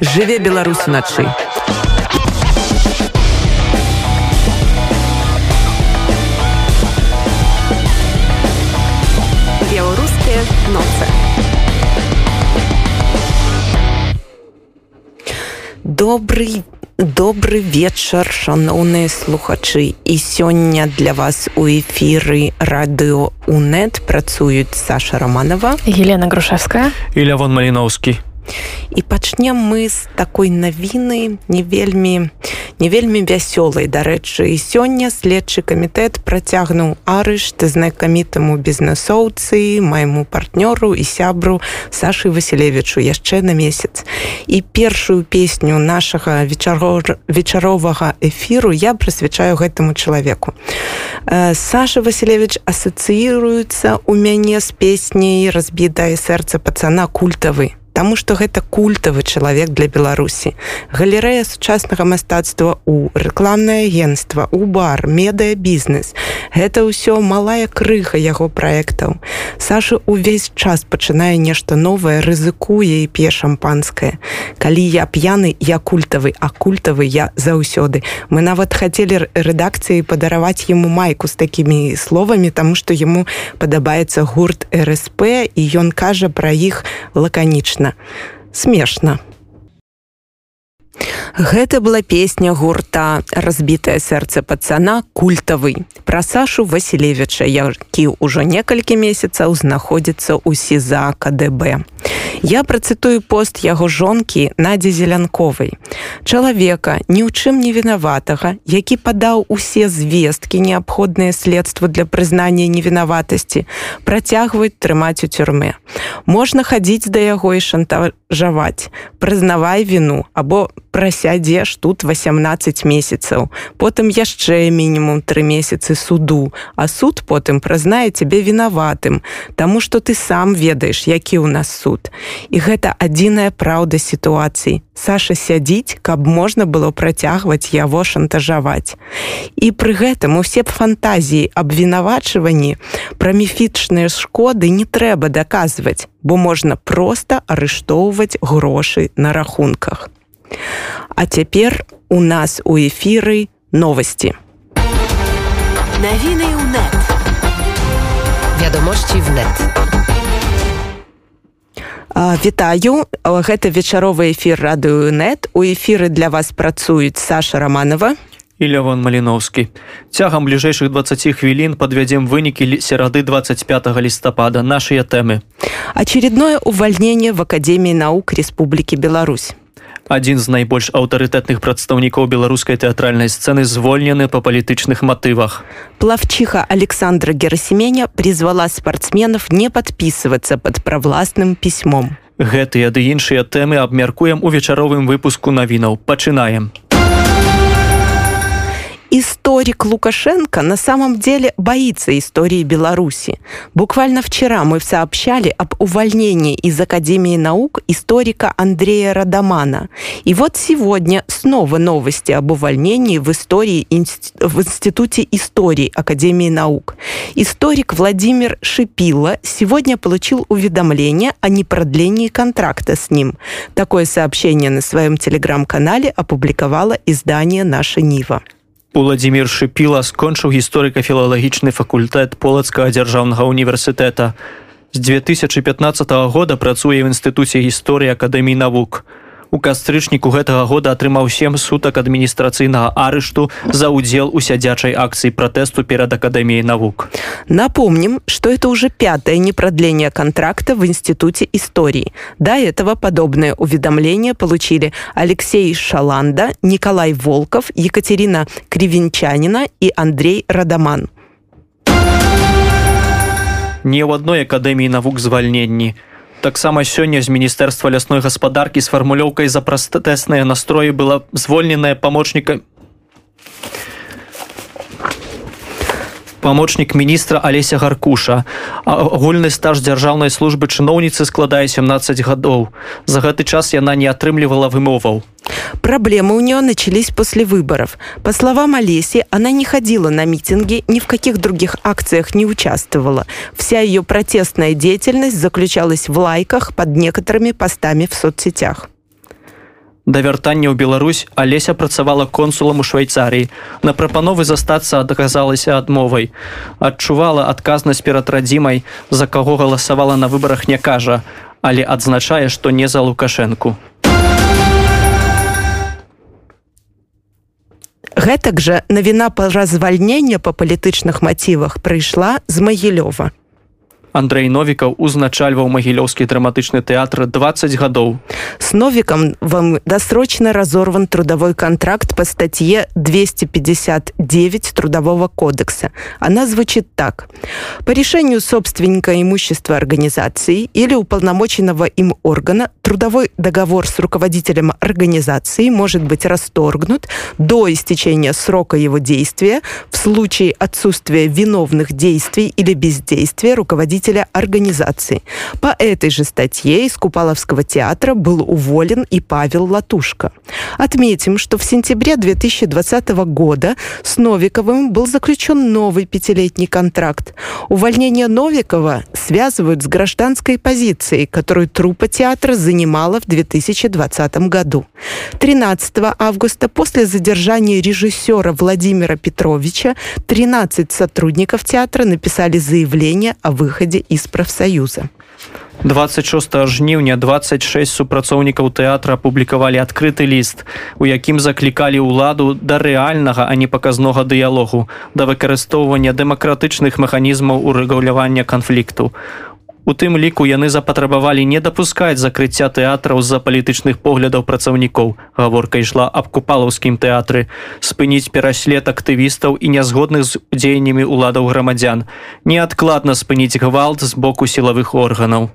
Жыве Беларусь уначы. Белорусские ноцы. Добрый добры вечар шаноўныя слухачы. І сёння для вас у эфіры радыё унет працуюць Саша романова. Елена грушевская. І лявон маліноўскі і пачнем мы з такой навіны не вельмі не вельмі вясёлай дарэчы. І сёння следчы камітэт працягнуў арышт знакамітаму бізнесоўцы майму партнёру і сябру сашы василевичу яшчэ на месяц. І першую песню нашага вечаро вечаровага эфіру я прысвячаю гэтаму чалавеку. Э, саша василевич асацыіруецца у мяне з песняй разбітае сэрца пацана культавы Таму што гэта культавы чалавек для Беларусі. Галерэя сучаснага мастацтва у рэкламнае агенцтва, у бар, медыа бізнес. Гэта ўсё малая крыха яго праектаў. Саша увесь час пачынае нешта новае, рызыкуе і п'е шампанскае. Калі я п'яны, я культавы, а культавы я заўсёды. Мы нават хацелі рэдакцыі падараваць яму майку з такімі словамі, таму што яму падабаецца гурт РСП і ён кажа пра іх лаканічна смешна Гэта была песня гурта разбітае сэрца пацана культавы пра Сашу Васілевіча, які ўжо некалькі месяцаў знаходзіцца ў сеза КДБ. Я працытую пост яго жонкі надзі зелянковай. Чалавека ні ў чым не вінаватага, які падаў усе звесткі неабходныя следства для прызнання невінаватасці, працягваюць трымаць у цюрме. Можна хадзіць да яго і шантажаваць, прызнавай віну або прасядзеш тут 18 месяцаў. Потым яшчэ мінімум три месяцы суду. А суд потым прызнае цябе вінаватым Таму что ты сам ведаеш які ў нас суд. І гэта адзіная праўда сітуацыі. Саша сядзіць каб можна было працягваць яго шантажаваць. І пры гэтым усе б фантазіі абвінавачванні пра міфічныя шкоды не трэба даказваць бо можна проста арыштоўваць грошы на рахунках А цяпер у нас у эфіры новасці. Навіны ў нет. Вядомасці в нет. Вітаю гэта вечаровы эфір радыё нет у эфіры для вас працуюць Саша романова і Лявон маліноўскі цягам бліжэйшых 20 хвілін подвядзем вынікі серады 25 лістапада нашыя тэмы очередное увольнение в академіі наук Республікі Беларусь адзін з найбольш аўтарытэтных прадстаўнікоў беларускай тэатральнай сцэны звольнены па палітычных матывах. Плавчиха Александра Герасеменя призвала спортсменов не подписываться под правласным пісьмом. Гэтыя ды іншыя тэмы абмяркуем у вечаровым выпуску навінаў. Пачынаем историк Лукашенко на самом деле боится истории Беларуси. Буквально вчера мы сообщали об увольнении из Академии наук историка Андрея Радамана. И вот сегодня снова новости об увольнении в истории в Институте истории Академии наук. Историк Владимир Шипила сегодня получил уведомление о непродлении контракта с ним. Такое сообщение на своем телеграм-канале опубликовало издание «Наша Нива». Уладзімир Шпіла скончыў гісторыка-філалагічны факультэт полацкага дзяржаўнага універсітэта. З 2015 года працуе ў інстытуце гісторыі акадэмій навук. У кастрычніку гэтага года атрымаў сем сутак адміністрацыйнага арышту за ўдзел у сядзячай акцыі пратэсту перад акадэміяй навук. Напомним, что это уже пятое непродление контракта в Институте истории. До этого подобное уведомление получили Алексей Шаланда, Николай Волков, Екатерина Кривенчанина и Андрей Радаман. Не ў адной акадэміі навук звальненні таксама сёння з міністэрства лясной гаспадаркі з фармулёўкай за пратэсныя настроі была звольненая памочніка памочнік міністра алеся гаркуша. Агульны стаж дзяржаўнай службы чыноўніцы складае 17 гадоў. За гэты час яна не атрымлівала вымоваў Проблемы у нее начались после выборов. По словам Олеси, она не ходила на митинги, ни в каких других акциях не участвовала. Вся ее протестная деятельность заключалась в лайках под некоторыми постами в соцсетях. Да вяртання ў Беларусь Алеся працавала консулам у Швейцарыі. На прапановы застацца аказалася адмовай. Адчувала адказнасць перад радзімай, за каго галасавала на выбарах не кажа, але адзначае, што не за Лукашэнку. Гэтак жа навіна пара звальнення па палітычных матывах прыйшла з Магілёва. Андрей Новікаў узначальваў магілёўскі драматычны тэатр 20 гадоў. С Новиком вам досрочно разорван трудовой контракт по статье 259 Трудового кодекса. Она звучит так. По решению собственника имущества организации или уполномоченного им органа трудовой договор с руководителем организации может быть расторгнут до истечения срока его действия в случае отсутствия виновных действий или бездействия руководителя руководителя организации. По этой же статье из Купаловского театра был уволен и Павел Латушко. Отметим, что в сентябре 2020 года с Новиковым был заключен новый пятилетний контракт. Увольнение Новикова связывают с гражданской позицией, которую труппа театра занимала в 2020 году. 13 августа после задержания режиссера Владимира Петровича 13 сотрудников театра написали заявление о выходе выходзе из прафсаюза 26 жніўня 26 супрацоўнікаў тэатра апублікавалі адкрыты ліст у якім заклікалі ўладу да рэальнага а не паказнога дыялогу да выкарыстоўвання дэмакратычных механізмаў урэгулявання канфлікту У тым ліку яны запатрабавалі не дапускаць закрыцця тэатраў з-за палітычных поглядаў працаўнікоў. Гаворка ішла аб купалаўскім тэатры, спыніць пераслед актывістаў і нязгодных з дзеяннямі ўладаў грамадзян. Неадкладна спыніць гвалт з боку сілавых органаў.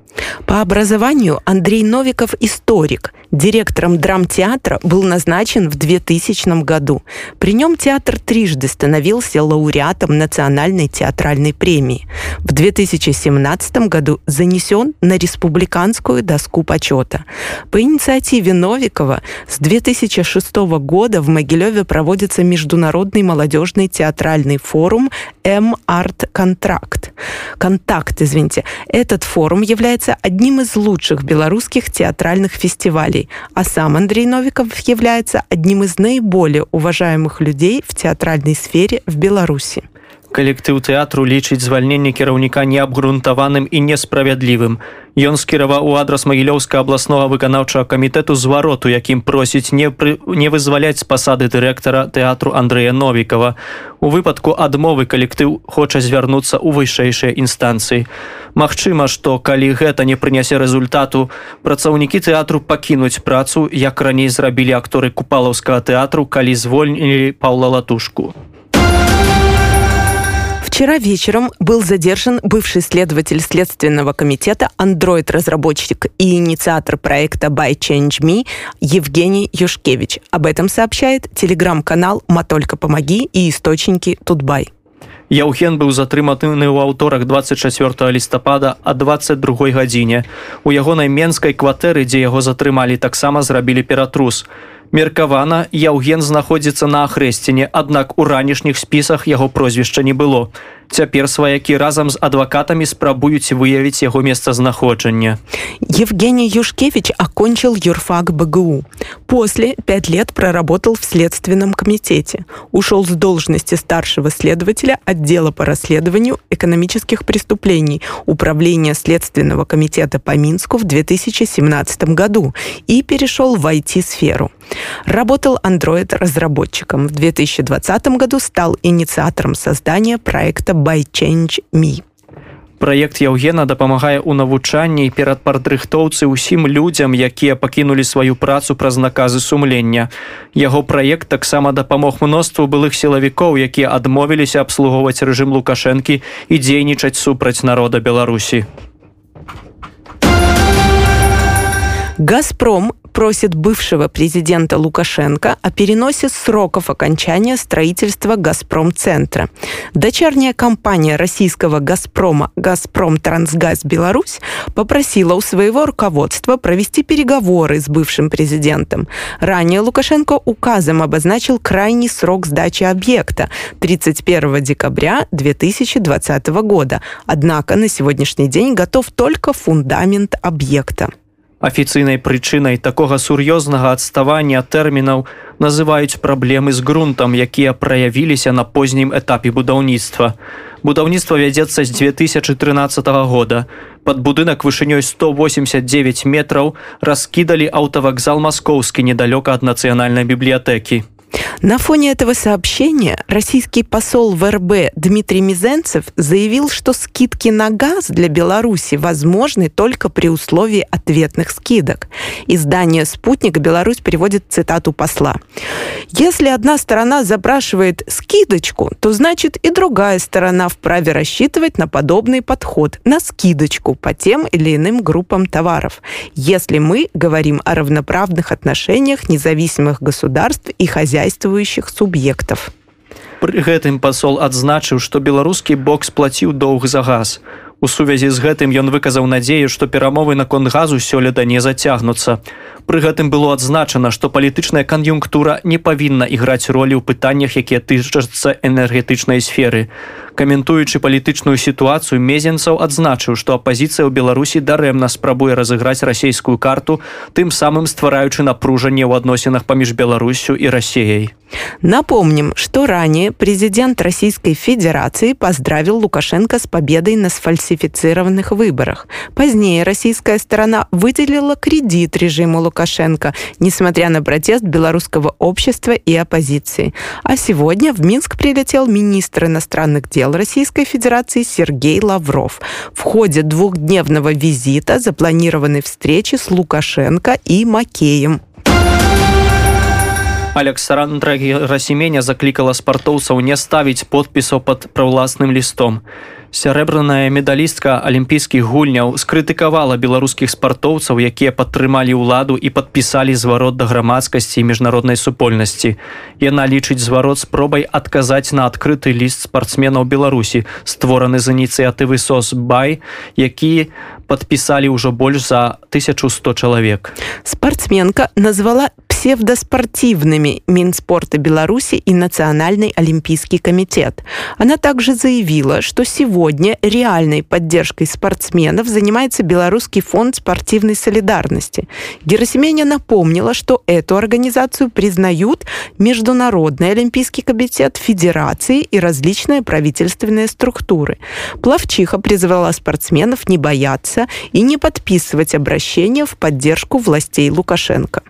По образованию Андрей Новиков историк. Директором драмтеатра был назначен в 2000 году. При нем театр трижды становился лауреатом Национальной театральной премии. В 2017 году занесен на республиканскую доску почета. По инициативе Новикова с 2006 года в Могилеве проводится Международный молодежный театральный форум М-Арт Контракт. Контакт, извините. Этот форум является одним из лучших белорусских театральных фестивалей, а сам Андрей Новиков является одним из наиболее уважаемых людей в театральной сфере в Беларуси. Калектыў тэатру лічыць звальненне кіраўніка неабгрунтаваным і несправядлівым. Ён скіраваў у адрас магілёўска абласнога выканаўчага камітэту звароту, якім просіць не, пры... не вызваляць з пасады дырэктара тэатру Андрэя Новікава. У выпадку адмовы калектыў хоча звярнуцца ў вышэйшыя інстанцыі. Магчыма, што калі гэта не прынясе рэзультату, працаўнікі тэатру пакінуць працу, як раней зрабілі акторы купалаўскага тэатру, калі звольнілі паўла латушку. Вчера вечером был задержан бывший следователь Следственного комитета, андроид-разработчик и инициатор проекта By Change Me Евгений Юшкевич. Об этом сообщает телеграм-канал «Матолько помоги» и источники Тутбай. Яўген быў затрыманы ў аўторак 24 лістапада а 22 гадзіне. У ягонай менскай кватэры, дзе яго затрымалі, таксама зрабілі ператрус. Меркавана Яўген знаходзіцца на ахрэсціне, аднак у ранішніх спісах яго прозвішча не было. Цяпер сваякі разам з адвакатамі спрабуюць выявіць яго месцазнаходжання. Евгений Юшкевич окончил юрфак БГУ. После пять лет проработал в Следственном комитете. Ушел с должности старшего следователя отдела по расследованию экономических преступлений Управления Следственного комитета по Минску в 2017 году и перешел в IT-сферу. Работал андроид-разработчиком. В 2020 году стал инициатором создания проекта by Change Me. Праект Яўгена дапамагае ў навучанні перад падрыхтоўцы ўсім людзям, якія пакінулі сваю працу праз наказы сумлення. Яго праект таксама дапамог мноству былых сілавікоў, якія адмовіліся абслугоўваць рэжым лукашэнкі і дзейнічаць супраць народа Беларусі. «Газпром» просит бывшего президента Лукашенко о переносе сроков окончания строительства «Газпром-центра». Дочерняя компания российского «Газпрома» «Газпром Трансгаз Беларусь» попросила у своего руководства провести переговоры с бывшим президентом. Ранее Лукашенко указом обозначил крайний срок сдачи объекта – 31 декабря 2020 года. Однако на сегодняшний день готов только фундамент объекта. Афіцыйнай прычынай такога сур'ёзнага адставання тэрмінаў называюць праблемы з грунтам, якія праявіліся на познім этапе будаўніцтва. Будаўніцтва вядзецца з 2013 года. Пад будынак вышынёй 189 метраў раскідалі аўтавакзал маскоўскі недалёка ад нацыянальнай бібліятэкі. На фоне этого сообщения российский посол в РБ Дмитрий Мизенцев заявил, что скидки на газ для Беларуси возможны только при условии ответных скидок. Издание «Спутник» Беларусь переводит цитату посла. Если одна сторона запрашивает скидочку, то значит и другая сторона вправе рассчитывать на подобный подход, на скидочку по тем или иным группам товаров. Если мы говорим о равноправных отношениях независимых государств и хозяйств хозяйствующих субъектов. Пры гэтым пасол адзначыў, што беларускі бок сплаціў доўг за газ. У сувязі з гэтым ён выказаў надзею, што перамовы наконт газу сёлета не зацягнуцца. Пры гэтым было адзначана, што палітычная кан'юнктура не павінна іграць ролі ў пытаннях, якія тычацца энергетычнай сферы. Каментуючы палітычную сітуацыю мезенцаў адзначыў, што апазіцыя ў Беларусі дарэмна спрабуе разыграць расійскую карту, тым самым ствараючы напружанне ў адносінах паміж Беларусю і рассеяй. Напомним, что ранее президент Российской Федерации поздравил Лукашенко с победой на сфальсифицированных выборах. Позднее российская сторона выделила кредит режиму Лукашенко, несмотря на протест белорусского общества и оппозиции. А сегодня в Минск прилетел министр иностранных дел Российской Федерации Сергей Лавров. В ходе двухдневного визита запланированы встречи с Лукашенко и Макеем. Александра Расіменя заклікала спартоўцаў не ставіць подпісаў пад праўласным лістом. Сярэбраная медалістка алімпійскіх гульняў скрытыкавала беларускіх спартоўцаў, якія падтрымалі ўладу і падпісалі зварот да грамадскасці міжнароднай супольнасці. Яна лічыць зварот спробай адказаць на адкрыты ліст спартсменаў Беларусі, створаны з ініцыятывы сос бай, які падпісалі ўжо больш за 1100 чалавек. Спартсменка назвала псевдоспортивными Минспорта Беларуси и Национальный олимпийский комитет. Она также заявила, что сегодня реальной поддержкой спортсменов занимается Белорусский фонд спортивной солидарности. Герасименя напомнила, что эту организацию признают Международный олимпийский комитет, федерации и различные правительственные структуры. Плавчиха призвала спортсменов не бояться и не подписывать обращения в поддержку властей Лукашенко.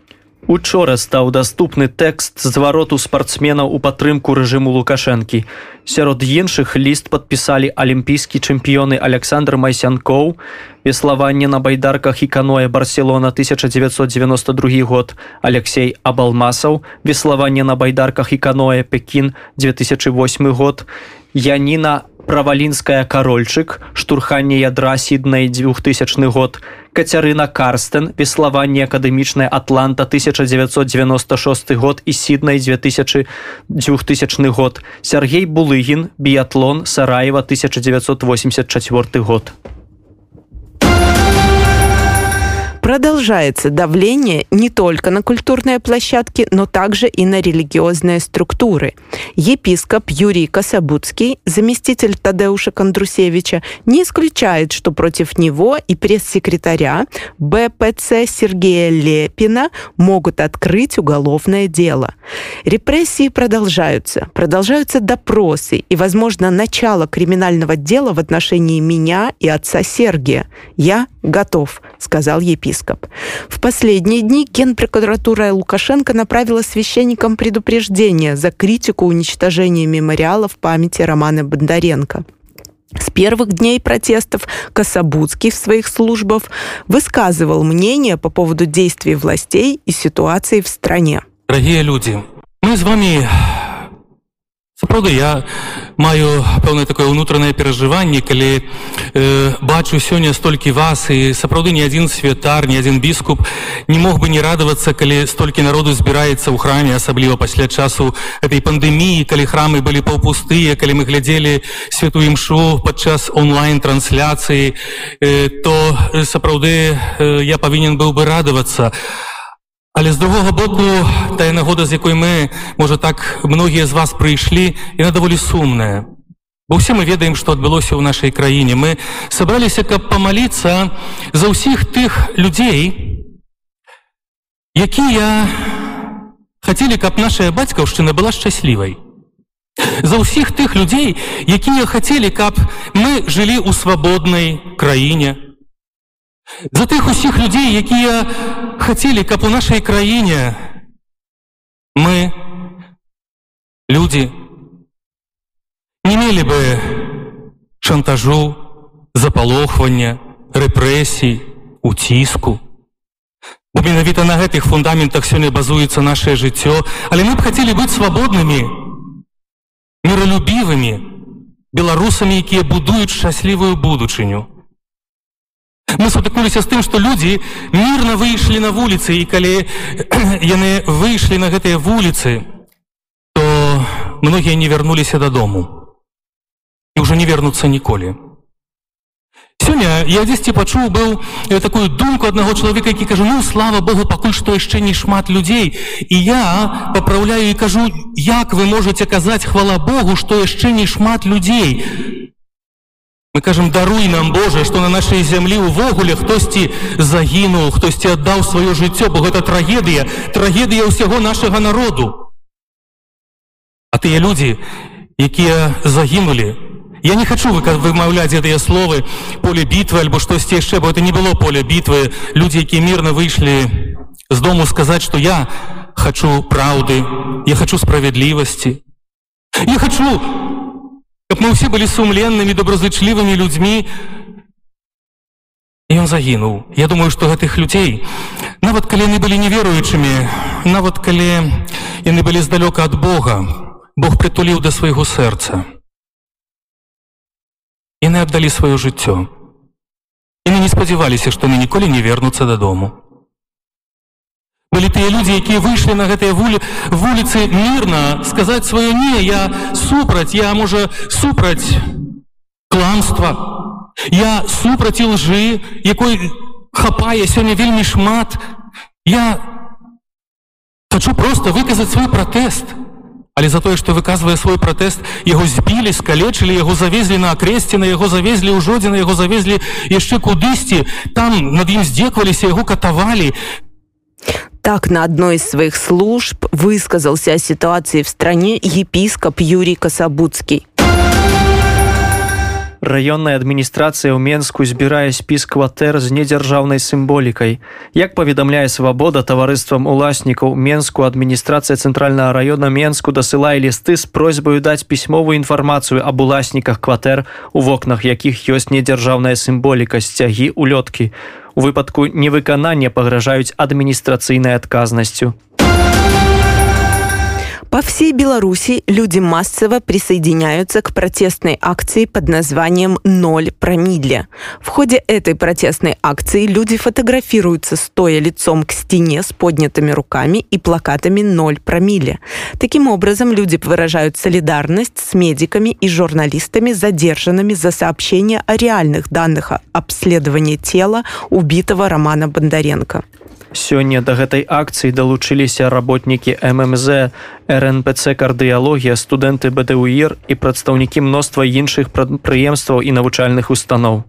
Учора стаў даступны тэкст звароту спартсменаў у падтрымку рэжыму лукашэнкі. Сярод іншых ліст падпісалі алімпійскі чэмпіёны Александр Майсянкоў, веславанне на байдарках і каноэ Барселона 1992 год, Алексей Абалмасаў, веславанне на байдарках і каноэ Пекін 2008 год, Яніна правалінская карольчык штурханне ядра сіднай 2000 год кацярына карстен веславанне акадэмічная атланта 1996 год і сіднай 2000 2000 год Сергей булыгін біятлон сараева 1984 год Продолжается давление не только на культурные площадки, но также и на религиозные структуры. Епископ Юрий Кособудский, заместитель Тадеуша Кондрусевича, не исключает, что против него и пресс-секретаря БПЦ Сергея Лепина могут открыть уголовное дело. Репрессии продолжаются. Продолжаются допросы и, возможно, начало криминального дела в отношении меня и отца Сергия. Я готов, сказал епископ епископ. В последние дни Генпрокуратура Лукашенко направила священникам предупреждение за критику уничтожения мемориала в памяти Романа Бондаренко. С первых дней протестов Кособудский в своих службах высказывал мнение по поводу действий властей и ситуации в стране. Дорогие люди, мы с вами сапраўды я маю пэўнае такое ўнутранае перажыванне калі э, бачу сёння столькі вас і сапраўды ні адзін святар ні адзін біскуп не мог бы не радавацца калі столькі народу збіраецца ў храме асабліва пасля часу этой пандэміі калі храмы былі паўпустыя калі мы глядзелі святую імшу падчас онлайн трансляцыі э, то сапраўды э, я павінен быў бы радавацца а Але з другого боку, тая нагода, з якой мы, можа так, многія з вас прыйшлі, яна даволі сумная. Бо ўсе мы ведаем, што адбылося ў нашай краіне. Мы сабраліся, каб памаліцца за ўсіх тых людзей, якія хацелі, каб нашая бацькаўшчына была шчаслівай. За ўсіх тых людзей, якія хацелі, каб мы жылі ў свабоднай краіне. За тых усіх людзей, якія хацелі, каб у нашай краіне мы людзі не мелі бы шантажу, запалохвання, рэпрэсій, уціску. Бо менавіта на гэтых фундаментах сёння базуецца нашае жыццё, але мы б хацелі быць свабоднымі, міралюбівымі, беларусамі, якія будуюць шчаслівую будучыню. Мы сутыкнуліся з тым, што людзі мірна выйшлі на вуліцы і калі яны выйшлі на гэтыя вуліцы, то многія не вярнуліся дадому і ўжо не вернуцца ніколі. Сёння я дзесьці пачуў быў такую думку аднаго чалавека, які кажу ну слава Богу, пакуль што яшчэ не шмат людзей. І я папраўляю і кажу, як вы можаце казаць хвала Богу, што яшчэ не шмат людзей. Мы кажам даруй нам Божа, што на нашай зямлі ўвогуле хтосьці загінуў, хтосьці аддаў сваё жыццё, бо гэта трагедыя, трагедыя ўсяго нашага народу. А тыя людзі, якія загінулі, я не хочу вымаўляць гэтыя словы поле бітвы альбо штосьці яшчэ, бо это не было поле бітвы, людзі, якія мірна выйшлі з дому сказаць, што я хочу праўды, я хочу справядлівасці. Я хочу каб мы ўсе былі сумленнымі добразычлівымі людзьмі. І ён загінуў. Я думаю што гэтых людзей нават калі яны былі неверуючымі нават калі яны былі здалёка ад Бога Бог прытуліў да свайго сэрца. Яны аддалі сваё жыццё. Яны не спадзяваліся што мы ніколі не вернуцца дадому былі тыя людзі якія выйшлі на гэтыя вулі вуліцы мірна сказаць сваё не я супраць я можа супраць кланства я супраць лжы якой хапае сёння вельмі шмат. Я хочу просто выказаць свой пратэст але за тое што выказвае свой пратэст яго збілі скалечылі яго завезлі на акрэсці на яго завезлі ў жодзіна яго завезлі яшчэ кудысьці. Там над ім здзекваліся яго катавалі Так на одной из своих служб высказался о ситуации в стране епископ Юрий Кособудский. Раённая адміністрацыя ў Менску збірае спіс кватэр з недзяржаўнай сімволікай. Як паведамляе свабода таварыствам уласнікаў Менску адміністрацыя цэнтральнага раёна Менску дасылае лісты з просьбаю даць пісьмовую інфармацыю аб уласніках кватэр, у вокнах якіх ёсць недзяржаўная сімволіка сцягі улёткі. У выпадку невыканання пагражаюць адміністрацыйнай адказнасцю. По всей Беларуси люди массово присоединяются к протестной акции под названием «Ноль промилле». В ходе этой протестной акции люди фотографируются, стоя лицом к стене с поднятыми руками и плакатами «Ноль промилле». Таким образом, люди выражают солидарность с медиками и журналистами, задержанными за сообщение о реальных данных обследования тела убитого Романа Бондаренко. Сёння да гэтай акцыі далучыліся работнікі ММЗ, РНПЦ кардыялогія, студэнты БДУР і прадстаўнікі мноства іншых прадпрыемстваў і навучальных устаноў.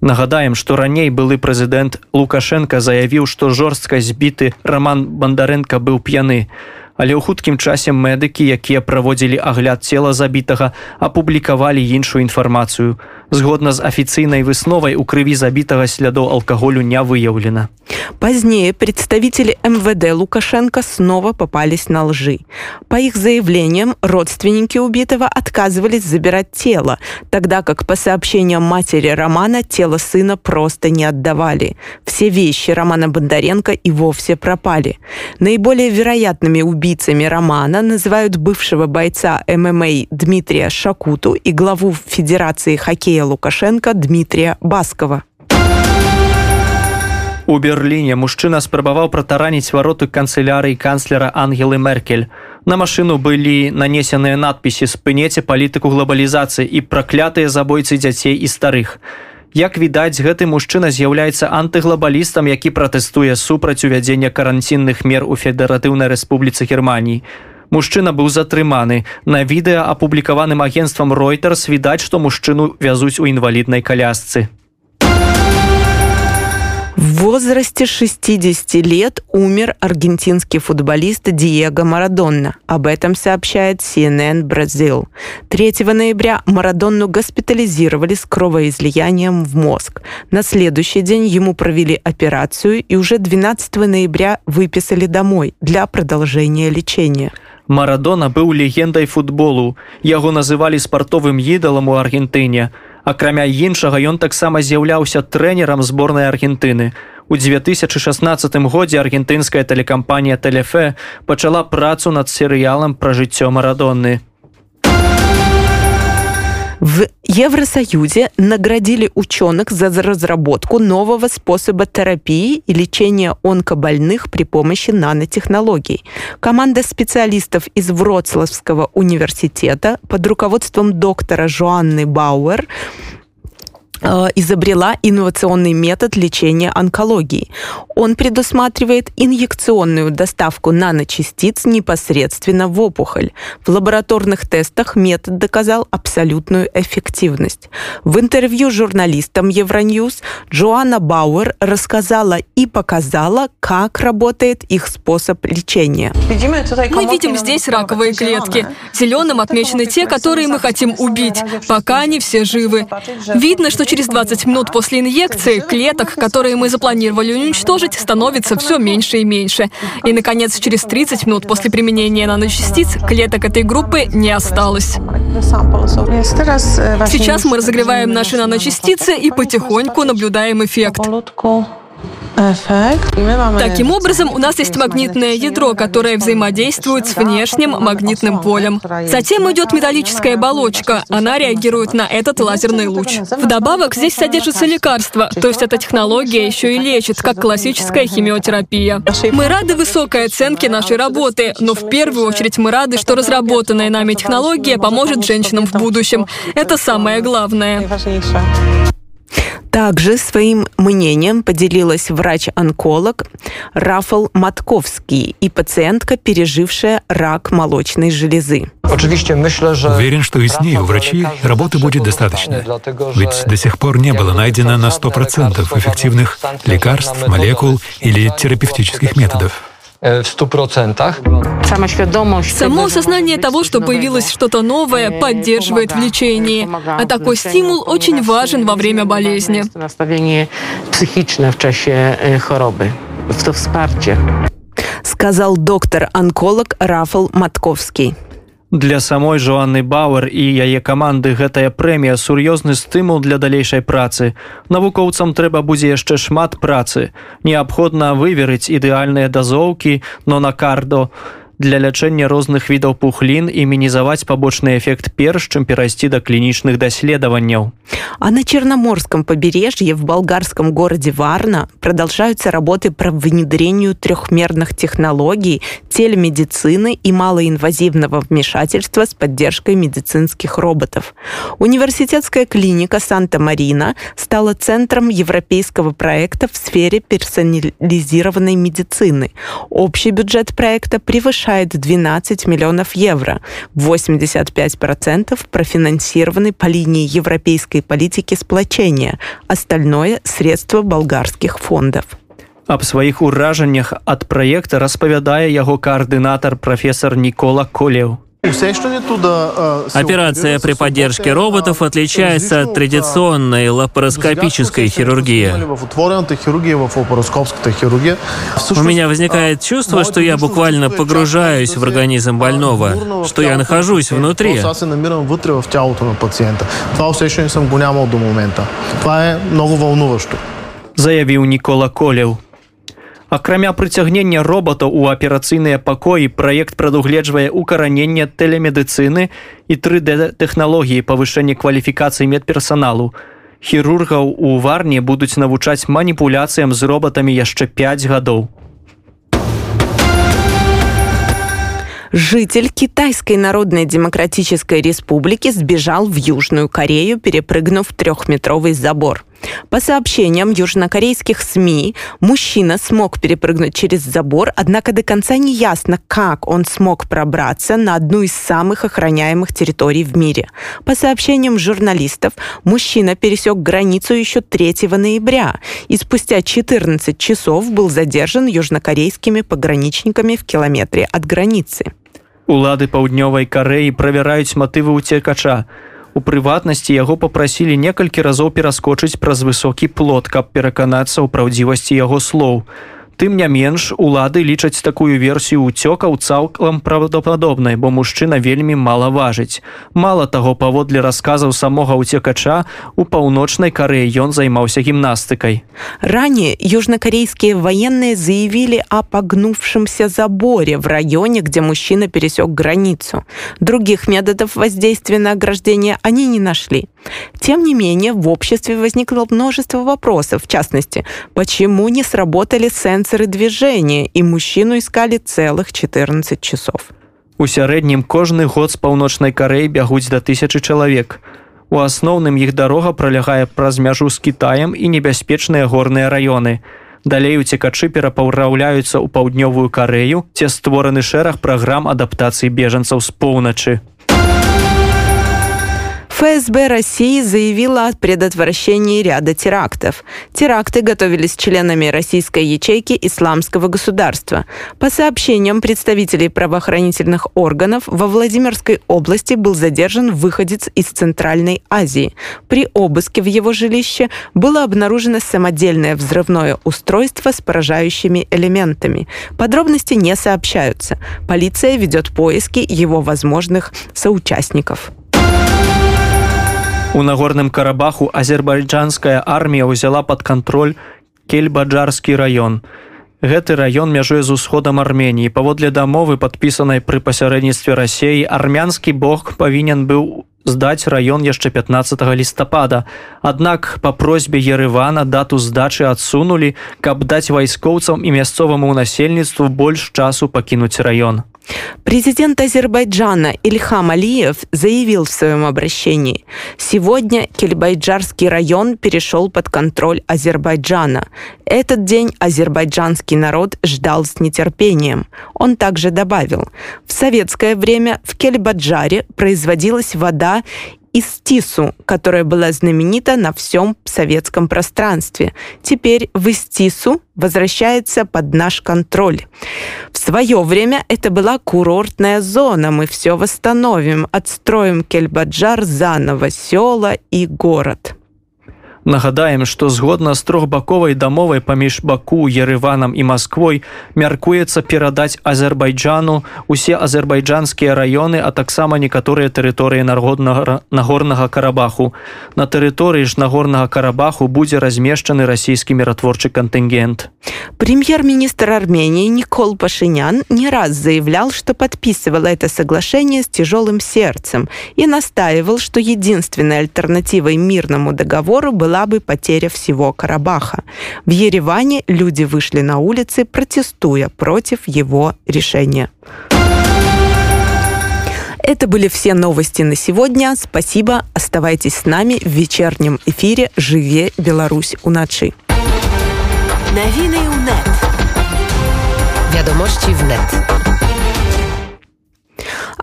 Нагадаем, што раней былы прэзідэнт Лукашенко заявіў, што жорстка збіты Раман Бандаренко быў п'яны. Але ў хуткім часе медыкі, якія праводзілі агляд цела забітага, апублікавалі іншую інфармацыю. Згодна з афіцыйнай высновай у крыві забітага слядоў алкаголю не выяўлена. Позднее представители МВД Лукашенко снова попались на лжи. По их заявлениям, родственники убитого отказывались забирать тело, тогда как по сообщениям матери Романа тело сына просто не отдавали. Все вещи Романа Бондаренко и вовсе пропали. Наиболее вероятными убийцами Романа называют бывшего бойца ММА Дмитрия Шакуту и главу Федерации хоккея Лукашенко Дмитрия Баскова. У Берліне мужчына спрабаваў пратараніць вароты канцылярыі канцлера Ангелы Меркель. На машыну былі нанесеныя надпісы спыняце палітыку глобалізацыі і праклятыя забойцы дзяцей і старых. Як відаць, гэты мужчына з'яўляецца антыглобалістам, які пратэстуе супраць увядзення каранцінных мер у федэратыўнай рэспубліцы Геррманіі. Мужчына быў затрыманы. На відэа апублікаваным агенствам Reuters відаць, што мужчыну вязуць у інваліднай калясцы. В возрасте 60 лет умер аргентинский футболист Диего Марадонна. Об этом сообщает CNN Бразил. 3 ноября Марадонну госпитализировали с кровоизлиянием в мозг. На следующий день ему провели операцию и уже 12 ноября выписали домой для продолжения лечения. Марадона быў легендай футболу. Яго называлі спартовым ідалам у Аргентыне. Акрамя іншага ён таксама з'яўляўся трэнерам зборнай Аргентыны. У 2016 годзе аргентынская тэлекампанія Тэлефе пачала працу над серыялам пра жыццё марадонны. В Евросоюзе наградили ученых за разработку нового способа терапии и лечения онкобольных при помощи нанотехнологий. Команда специалистов из Вроцлавского университета под руководством доктора Жоанны Бауэр изобрела инновационный метод лечения онкологии. Он предусматривает инъекционную доставку наночастиц непосредственно в опухоль. В лабораторных тестах метод доказал абсолютную эффективность. В интервью журналистам Евроньюз Джоанна Бауэр рассказала и показала, как работает их способ лечения. Мы видим здесь раковые клетки. Зеленым отмечены те, которые мы хотим убить, пока они все живы. Видно, что через 20 минут после инъекции клеток, которые мы запланировали уничтожить, становится все меньше и меньше. И, наконец, через 30 минут после применения наночастиц клеток этой группы не осталось. Сейчас мы разогреваем наши наночастицы и потихоньку наблюдаем эффект. Таким образом, у нас есть магнитное ядро, которое взаимодействует с внешним магнитным полем. Затем идет металлическая оболочка. Она реагирует на этот лазерный луч. Вдобавок, здесь содержится лекарство, то есть эта технология еще и лечит, как классическая химиотерапия. Мы рады высокой оценке нашей работы, но в первую очередь мы рады, что разработанная нами технология поможет женщинам в будущем. Это самое главное. Также своим мнением поделилась врач-онколог Рафал Матковский и пациентка, пережившая рак молочной железы. Уверен, что и с ней у врачей работы будет достаточно. Ведь до сих пор не было найдено на 100% эффективных лекарств, молекул или терапевтических методов. Э, в 100%. Само осознание того, что появилось что-то новое, поддерживает в лечении. А такой стимул очень важен во время болезни. Психичное в часе э, хвороби. В то Сказал доктор-онколог Рафал Матковский. Для самой Жоанны Бауэр і яе каманды гэтая прэмія сур'ёзны стымул для далейшай працы. Навукоўцам трэба будзе яшчэ шмат працы. Неабходна выверыць ідэальныя дазоўкі, но на кардо, для лячэння розных відаў пухлін і мінізаваць побочный эффект перш, чым перайсці до клінічных даследаванняў. А на Черноморском побережье в болгарском городе Варна продолжаются работы по внедрению трехмерных технологий, телемедицины и малоинвазивного вмешательства с поддержкой медицинских роботов. Университетская клиника Санта-Марина стала центром европейского проекта в сфере персонализированной медицины. Общий бюджет проекта превышает превышает 12 миллионов евро. 85% профинансированы по линии европейской политики сплочения. Остальное – средства болгарских фондов. Аб сваіх уражаннях ад праекта распавядае яго коаардынатар прафесор Нікола Колеў. Операция при поддержке роботов отличается от традиционной лапароскопической хирургии. У меня возникает чувство, что я буквально погружаюсь в организм больного, что я нахожусь внутри. Заявіў Нікола Колеў. Акрамя прыцягнення робатаў у аперацыйныя пакоі праект прадугледжвае укараненне тэлемедыцыны і 3D-тэхналогіі павышэння кваліфікацыі медперсаналу. Хірургаў у варні будуць навучаць маніпуляцыям з робатамі яшчэ 5 гадоў. Житель Китайской Народной Демократической Республики сбежал в Южную Корею, перепрыгнув трехметровый забор. По сообщениям южнокорейских СМИ, мужчина смог перепрыгнуть через забор, однако до конца не ясно, как он смог пробраться на одну из самых охраняемых территорий в мире. По сообщениям журналистов, мужчина пересек границу еще 3 ноября и спустя 14 часов был задержан южнокорейскими пограничниками в километре от границы. Улады паўднёвай карэі правяраюць матывы ўцекача. У прыватнасці яго папрасілі некалькі разоў пераскочыць праз высокі плот, каб пераканацца ў праўдзівасці яго слоў. Тым не менш улады лічаць такую версію ўцёкаў цалкам правдападобнай, бо мужчына вельмі мала важыць. Мала таго паводле расказаў самога ўцекача у паўночнай карэі ён займаўся гімнастыкай. Ранее южнокорейские военные заявили о погнувшемся заборе в районе, где мужчина пересек границу. Других методов воздействия на ограждение они не нашли. Тем не менее, в обществе возникло множество вопросов, в частности, почему не сработали сенсоры движения, и мужчину искали целых 14 часов. У сярэднім кожны год з паўночнай карэй бягуць да тысячы чалавек. У асноўным іх дарога пролягае праз мяжу з Кітаем і небяспечныя горныя раёны. Далей уцекачы перапаўраўляюцца ў паўднёвую карею, ці створаны шэраг праграм адаптацыі бежанцаў з поўначы. ФСБ России заявила о предотвращении ряда терактов. Теракты готовились членами российской ячейки Исламского государства. По сообщениям представителей правоохранительных органов, во Владимирской области был задержан выходец из Центральной Азии. При обыске в его жилище было обнаружено самодельное взрывное устройство с поражающими элементами. Подробности не сообщаются. Полиция ведет поиски его возможных соучастников. У нагорным карабаху азербайджанская армія ўзяла пад кантроль кельбаджарскі раён. Гэты раён мяжуе з усходам арменії паводле дамовы падпісанай пры пасярэдніцтве рассеі армянскі бог павінен быў здаць раён яшчэ 15 лістапада. Аднак па просьбе Ерывана дату здачы адсунулі, каб даць вайскоўцам і мясцоваму насельніцтву больш часу пакінуць раён. Президент Азербайджана Ильхам Алиев заявил в своем обращении, сегодня Кельбайджарский район перешел под контроль Азербайджана. Этот день азербайджанский народ ждал с нетерпением. Он также добавил, в советское время в Кельбаджаре производилась вода из Тису, которая была знаменита на всем советском пространстве. Теперь в Истису возвращается под наш контроль. В свое время это была курортная зона. Мы все восстановим, отстроим Кельбаджар заново, села и город. Нагадаем, што згодна з трохбаковай дамовай паміж баку ерыванам і Масквой мяркуецца перадаць азербайджану усе азербайджанскія раёны а таксама некаторыя тэрыторыі народнага нагорнага карабаху на тэрыторыі ж нагорнага карабаху будзе размешчаны расійскі міратворчы кантынгент премьер-министр армении никол пашинян не раз заявлял что подписывал это соглашение с тяжелым сердцем и настаивал что единственной альтернативой мирному договору была была бы потеря всего Карабаха. В Ереване люди вышли на улицы, протестуя против его решения. Это были все новости на сегодня. Спасибо. Оставайтесь с нами в вечернем эфире «Живе Беларусь у ночи». Новины УНЕТ. Вядомости в нет.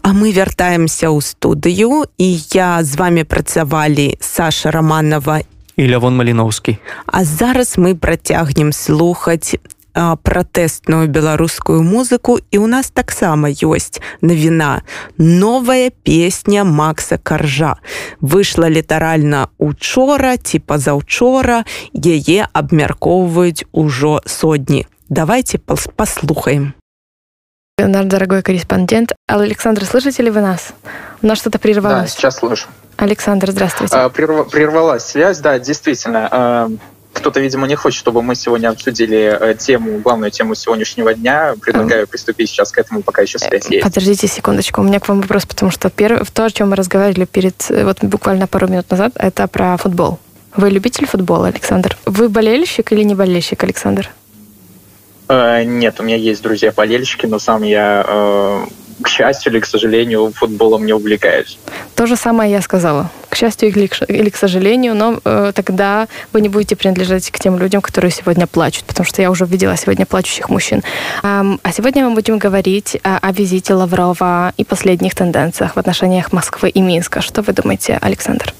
А мы вяртаемся ў студыю і я з вами працавалі Саша Романова і Лявон Маліноўскі. А зараз мы працягнем слухаць пратэстную беларускую музыку і у нас таксама ёсць навіна. Новая песня Макса каржа. Выйшла літаральна учора ці пазаўчора яе абмяркоўваюць ужо сотні. Давайте послухаем Наш дорогой корреспондент Александр слышите ли вы нас? У нас что-то прервалось. Да, сейчас слышу Александр, здравствуйте. А, прервалась связь, да, действительно. А, кто-то, видимо, не хочет, чтобы мы сегодня обсудили э, тему, главную тему сегодняшнего дня. Предлагаю приступить сейчас к этому, пока еще связь есть. Подождите секундочку, у меня к вам вопрос, потому что первое, то, о чем мы разговаривали перед, э, вот буквально пару минут назад, это про футбол. Вы любитель футбола, Александр? Вы болельщик или не болельщик, Александр? Э, нет, у меня есть друзья-болельщики, но сам я к счастью или к сожалению, футболом не увлекаюсь. То же самое я сказала. К счастью или или к сожалению, но э, тогда вы не будете принадлежать к тем людям, которые сегодня плачут, потому что я уже видела сегодня плачущих мужчин. А, а сегодня мы будем говорить о, о визите Лаврова и последних тенденциях в отношениях Москвы и Минска. Что вы думаете, Александр?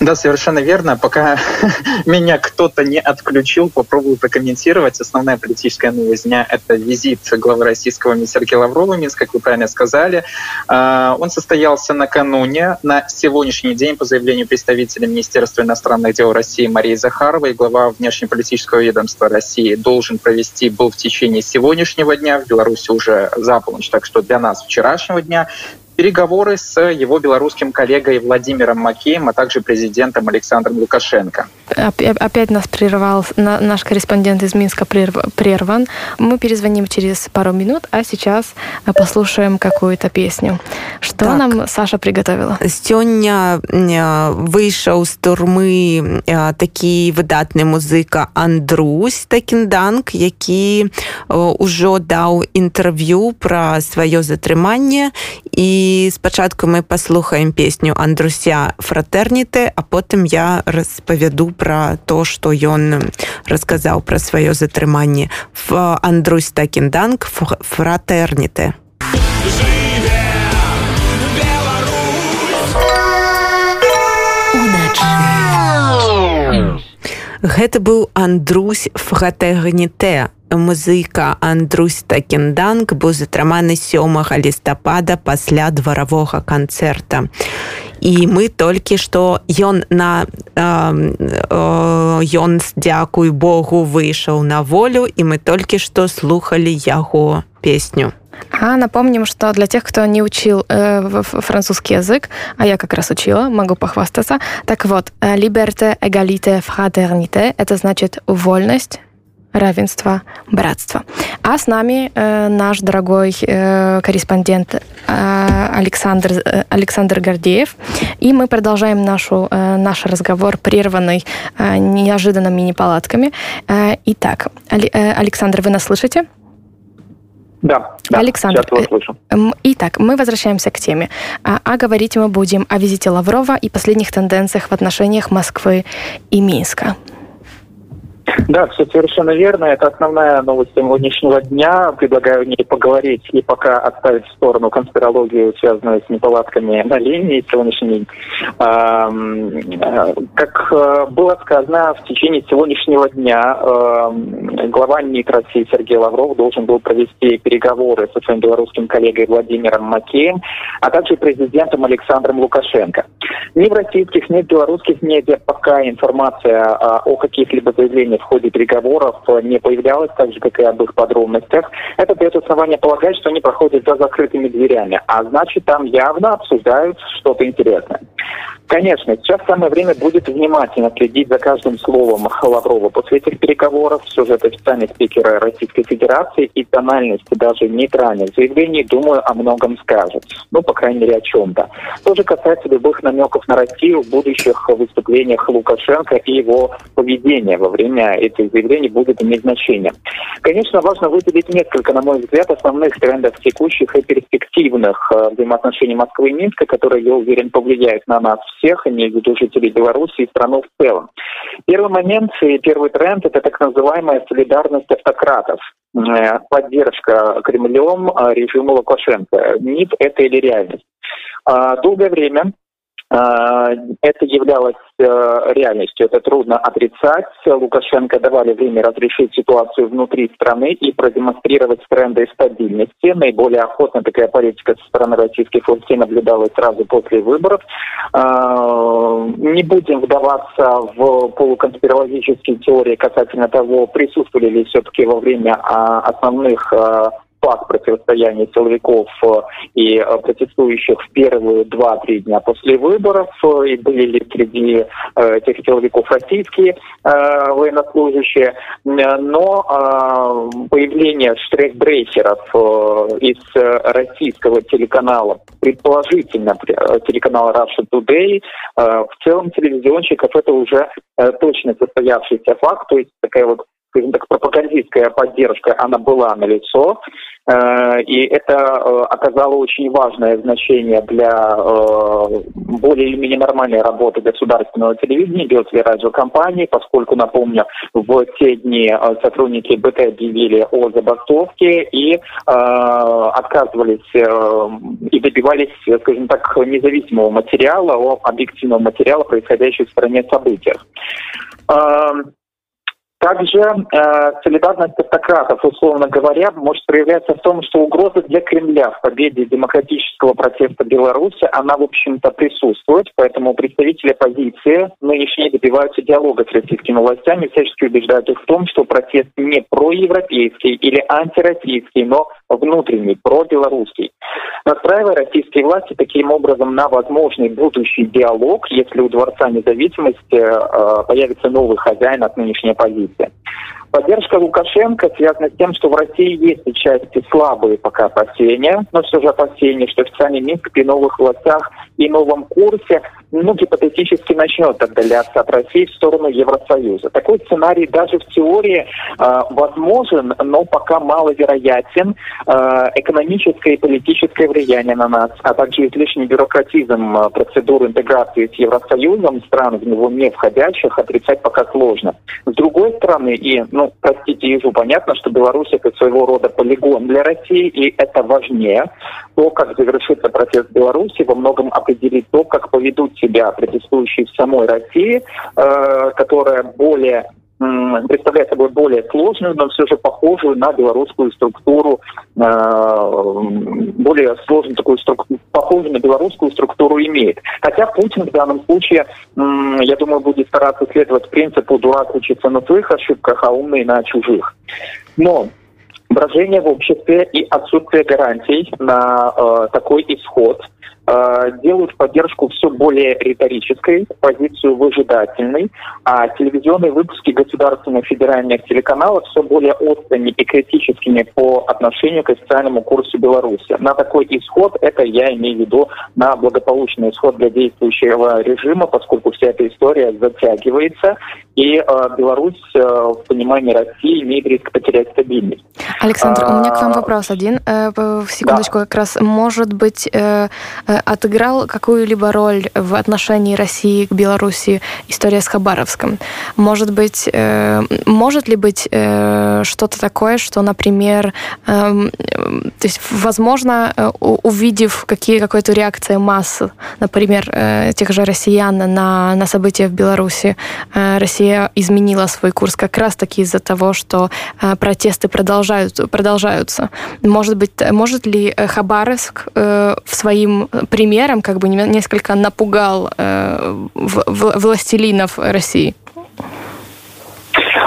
Да, совершенно верно. Пока меня кто-то не отключил, попробую прокомментировать. Основная политическая новость дня — это визит главы российского Сергея Лаврова Минск, как вы правильно сказали. А, он состоялся накануне. На сегодняшний день, по заявлению представителя Министерства иностранных дел России Марии Захаровой, глава внешнеполитического ведомства России должен провести, был в течение сегодняшнего дня, в Беларуси уже за полночь, так что для нас вчерашнего дня, переговоры с его белорусским коллегой Владимиром Макеем, а также президентом Александром Лукашенко. Опять нас прервал наш корреспондент из Минска прерван. Мы перезвоним через пару минут, а сейчас послушаем какую-то песню. Что так. нам Саша приготовила? Сёння вышел з турмы такі выдатны музыка Андрусь Такінданг, які ўжо даў інтэрв'ю пра сваё затрыманне і і спачатку мы паслухаем песню андруся фратэрніты а потым я распавяду пра то што ён расказаў пра сваё затрыманне. В андрусь такінданг фратэрніты Гэта быў Андрусь фгатэгніте музыка Андрусь Такенданг быў затрыманы сёмага лістапада пасля дваравога канцэрта. І мы толькі што ён на ён дзякуй Богу выйшаў на волю і мы толькі што слухали яго песню. А напомним, что для тех, кто не учил э, французский язык, а я как раз учила, могу похвастаться. Так вот, liberté, égalité, fraternité – это значит вольность, равенство, братство. А с нами э, наш дорогой э, корреспондент э, Александр, э, Александр Гордеев. И мы продолжаем нашу, э, наш разговор, прерванный э, неожиданно мини-палатками. Э, итак, э, Александр, вы нас слышите? Да, да, Александр, слышу. Итак, мы возвращаемся к теме. А, а говорить мы будем о визите Лаврова и последних тенденциях в отношениях Москвы и Минска. Да, все совершенно верно. Это основная новость сегодняшнего дня. Предлагаю не поговорить и пока оставить в сторону конспирологию, связанную с неполадками на линии сегодняшней. Э, как э, было сказано, в течение сегодняшнего дня глава МИД России Сергей Лавров должен был провести переговоры со своим белорусским коллегой Владимиром Макеем, а также президентом Александром Лукашенко. Ни в российских, ни в белорусских медиа пока информация о каких-либо заявлениях в ходе переговоров не появлялось, так же, как и об их подробностях. Это дает основание полагать, что они проходят за закрытыми дверями, а значит, там явно обсуждают что-то интересное. Конечно, сейчас самое время будет внимательно следить за каждым словом Лаврова после этих переговоров. Сюжет официальный спикера Российской Федерации и тональность даже нейтральных заявлений, думаю, о многом скажет. Ну, по крайней мере, о чем-то. То же касается любых намеков на Россию в будущих выступлениях Лукашенко и его поведения во время этих заявлений будет иметь значение. Конечно, важно выделить несколько, на мой взгляд, основных трендов текущих и перспективных э, взаимоотношений Москвы и Минска, которые, я уверен, повлияют на нас всех, имею в виду жителей Беларуси и страну в целом. Первый момент и первый тренд – это так называемая солидарность автократов э, поддержка Кремлем э, режима Лукашенко. МИД – это или реальность? А, долгое время это являлось э, реальностью, это трудно отрицать. Лукашенко давали время разрешить ситуацию внутри страны и продемонстрировать тренды стабильности. Наиболее охотно такая политика со стороны российских властей наблюдалась сразу после выборов. А, не будем вдаваться в полуконспирологические теории касательно того, присутствовали ли все-таки во время а, основных факт противостояния силовиков э, и э, протестующих в первые два-три дня после выборов, э, и были ли среди этих силовиков российские военнослужащие, но появление штрейкбрейкеров из российского телеканала, предположительно телеканала Russia Today, в целом телевизионщиков это уже точно состоявшийся факт, то есть такая вот скажем так, пропагандистская поддержка, она была налицо. Э, и это э, оказало очень важное значение для э, более или менее нормальной работы государственного телевидения, биотелерадиокомпании, поскольку, напомню, в те дни сотрудники БТ объявили о забастовке и отказывались и добивались, скажем так, независимого материала, объективного материала, происходящих в стране событиях. Также э, солидарность автократов, условно говоря, может проявляться в том, что угроза для Кремля в победе демократического протеста Беларуси, она, в общем-то, присутствует, поэтому представители оппозиции нынешние добиваются диалога с российскими властями, всячески убеждают их в том, что протест не проевропейский или антироссийский, но внутренний, пробелорусский. Настраивая российские власти таким образом на возможный будущий диалог, если у Дворца независимости э, появится новый хозяин от нынешней оппозиции. Yeah. Поддержка Лукашенко связана с тем, что в России есть отчасти слабые пока опасения, но все же опасения, что официальный Минск при новых властях и новом курсе ну, гипотетически начнет отдаляться от России в сторону Евросоюза. Такой сценарий даже в теории э, возможен, но пока маловероятен. Э, экономическое и политическое влияние на нас, а также излишний бюрократизм э, процедур интеграции с Евросоюзом стран в него не входящих отрицать пока сложно. С другой стороны, и, ну, простите, ежу понятно, что Беларусь это своего рода полигон для России, и это важнее. То, как завершится процесс Беларуси, во многом определит то, как поведут себя протестующие в самой России, э, которая более представляет собой более сложную, но все же похожую на белорусскую структуру, э, более сложную такую структуру, похожую на белорусскую структуру имеет. Хотя Путин в данном случае, я думаю, будет стараться следовать принципу «дурак учится на своих ошибках, а умный на чужих». Но брожение в обществе и отсутствие гарантий на э, такой исход – делают поддержку все более риторической, позицию выжидательной, а телевизионные выпуски государственных федеральных телеканалов все более острыми и критическими по отношению к официальному курсу Беларуси. На такой исход, это я имею в виду на благополучный исход для действующего режима, поскольку вся эта история затягивается, и э, Беларусь э, в понимании России имеет риск потерять стабильность. Александр, а, у меня к вам вопрос один. Э, секундочку, да. как раз, может быть, э, э отыграл какую-либо роль в отношении России к Беларуси история с Хабаровском? Может быть, э, может ли быть э, что-то такое, что, например, э, то есть, возможно, увидев какие, какую-то реакцию массы, например, тех же россиян на, на события в Беларуси, Россия изменила свой курс как раз-таки из-за того, что протесты продолжают, продолжаются. Может быть, может ли Хабаровск в своим примером как бы несколько напугал э, властелинов России?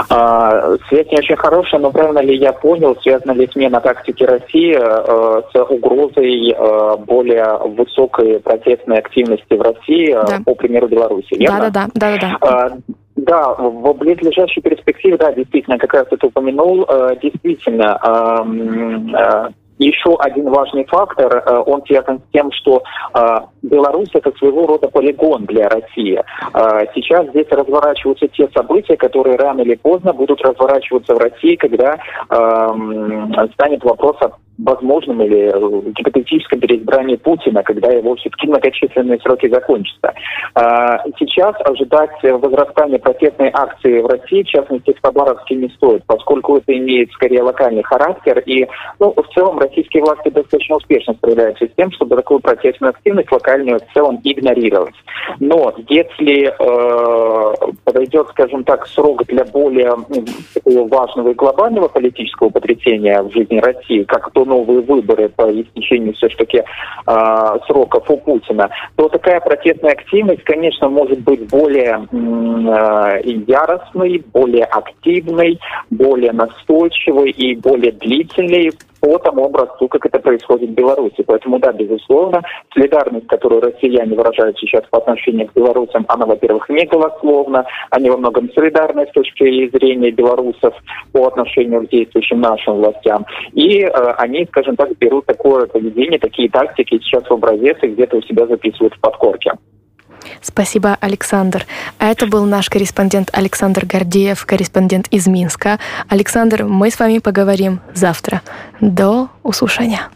А, связь не очень хорошая, но правильно ли я понял, связана ли смена тактики России э, с угрозой э, более высокой протестной активности в России, э, да. по примеру Беларуси, верно? Да, да, да, да. да. Да, в близлежащей перспективе, да, действительно, как раз это упомянул, э, действительно, э, еще один важный фактор, э, он связан с тем, что э, Беларусь это своего рода полигон для России. Э, сейчас здесь разворачиваются те события, которые рано или поздно будут разворачиваться в России, когда эм, станет вопрос о возможном или гипотетическом переизбрании Путина, когда его все-таки многочисленные сроки закончатся. Сейчас ожидать возрастания протестной акции в России, в частности в Хабаровске, не стоит, поскольку это имеет скорее локальный характер, и ну, в целом российские власти достаточно успешно справляются с тем, чтобы такую протестную активность локальную в целом игнорировать. Но если э, подойдет, скажем так, срок для более важного и глобального политического потрясения в жизни России, как то новые выборы по истечению все-таки э, сроков у Путина, то такая протестная активность, конечно, может быть более э, яростной, более активной, более настойчивой и более длительной по тому образцу, как это происходит в Беларуси. Поэтому, да, безусловно, солидарность, которую россияне выражают сейчас по отношению к белорусам, она, во-первых, не голословна, они во многом солидарны с точки зрения белорусов по отношению к действующим нашим властям. И э, они, скажем так, берут такое поведение, такие тактики сейчас в образец и где-то у себя записывают в подкорке. Спасибо, Александр. А это был наш корреспондент Александр Гордеев, корреспондент из Минска. Александр, мы с вами поговорим завтра. До услышания.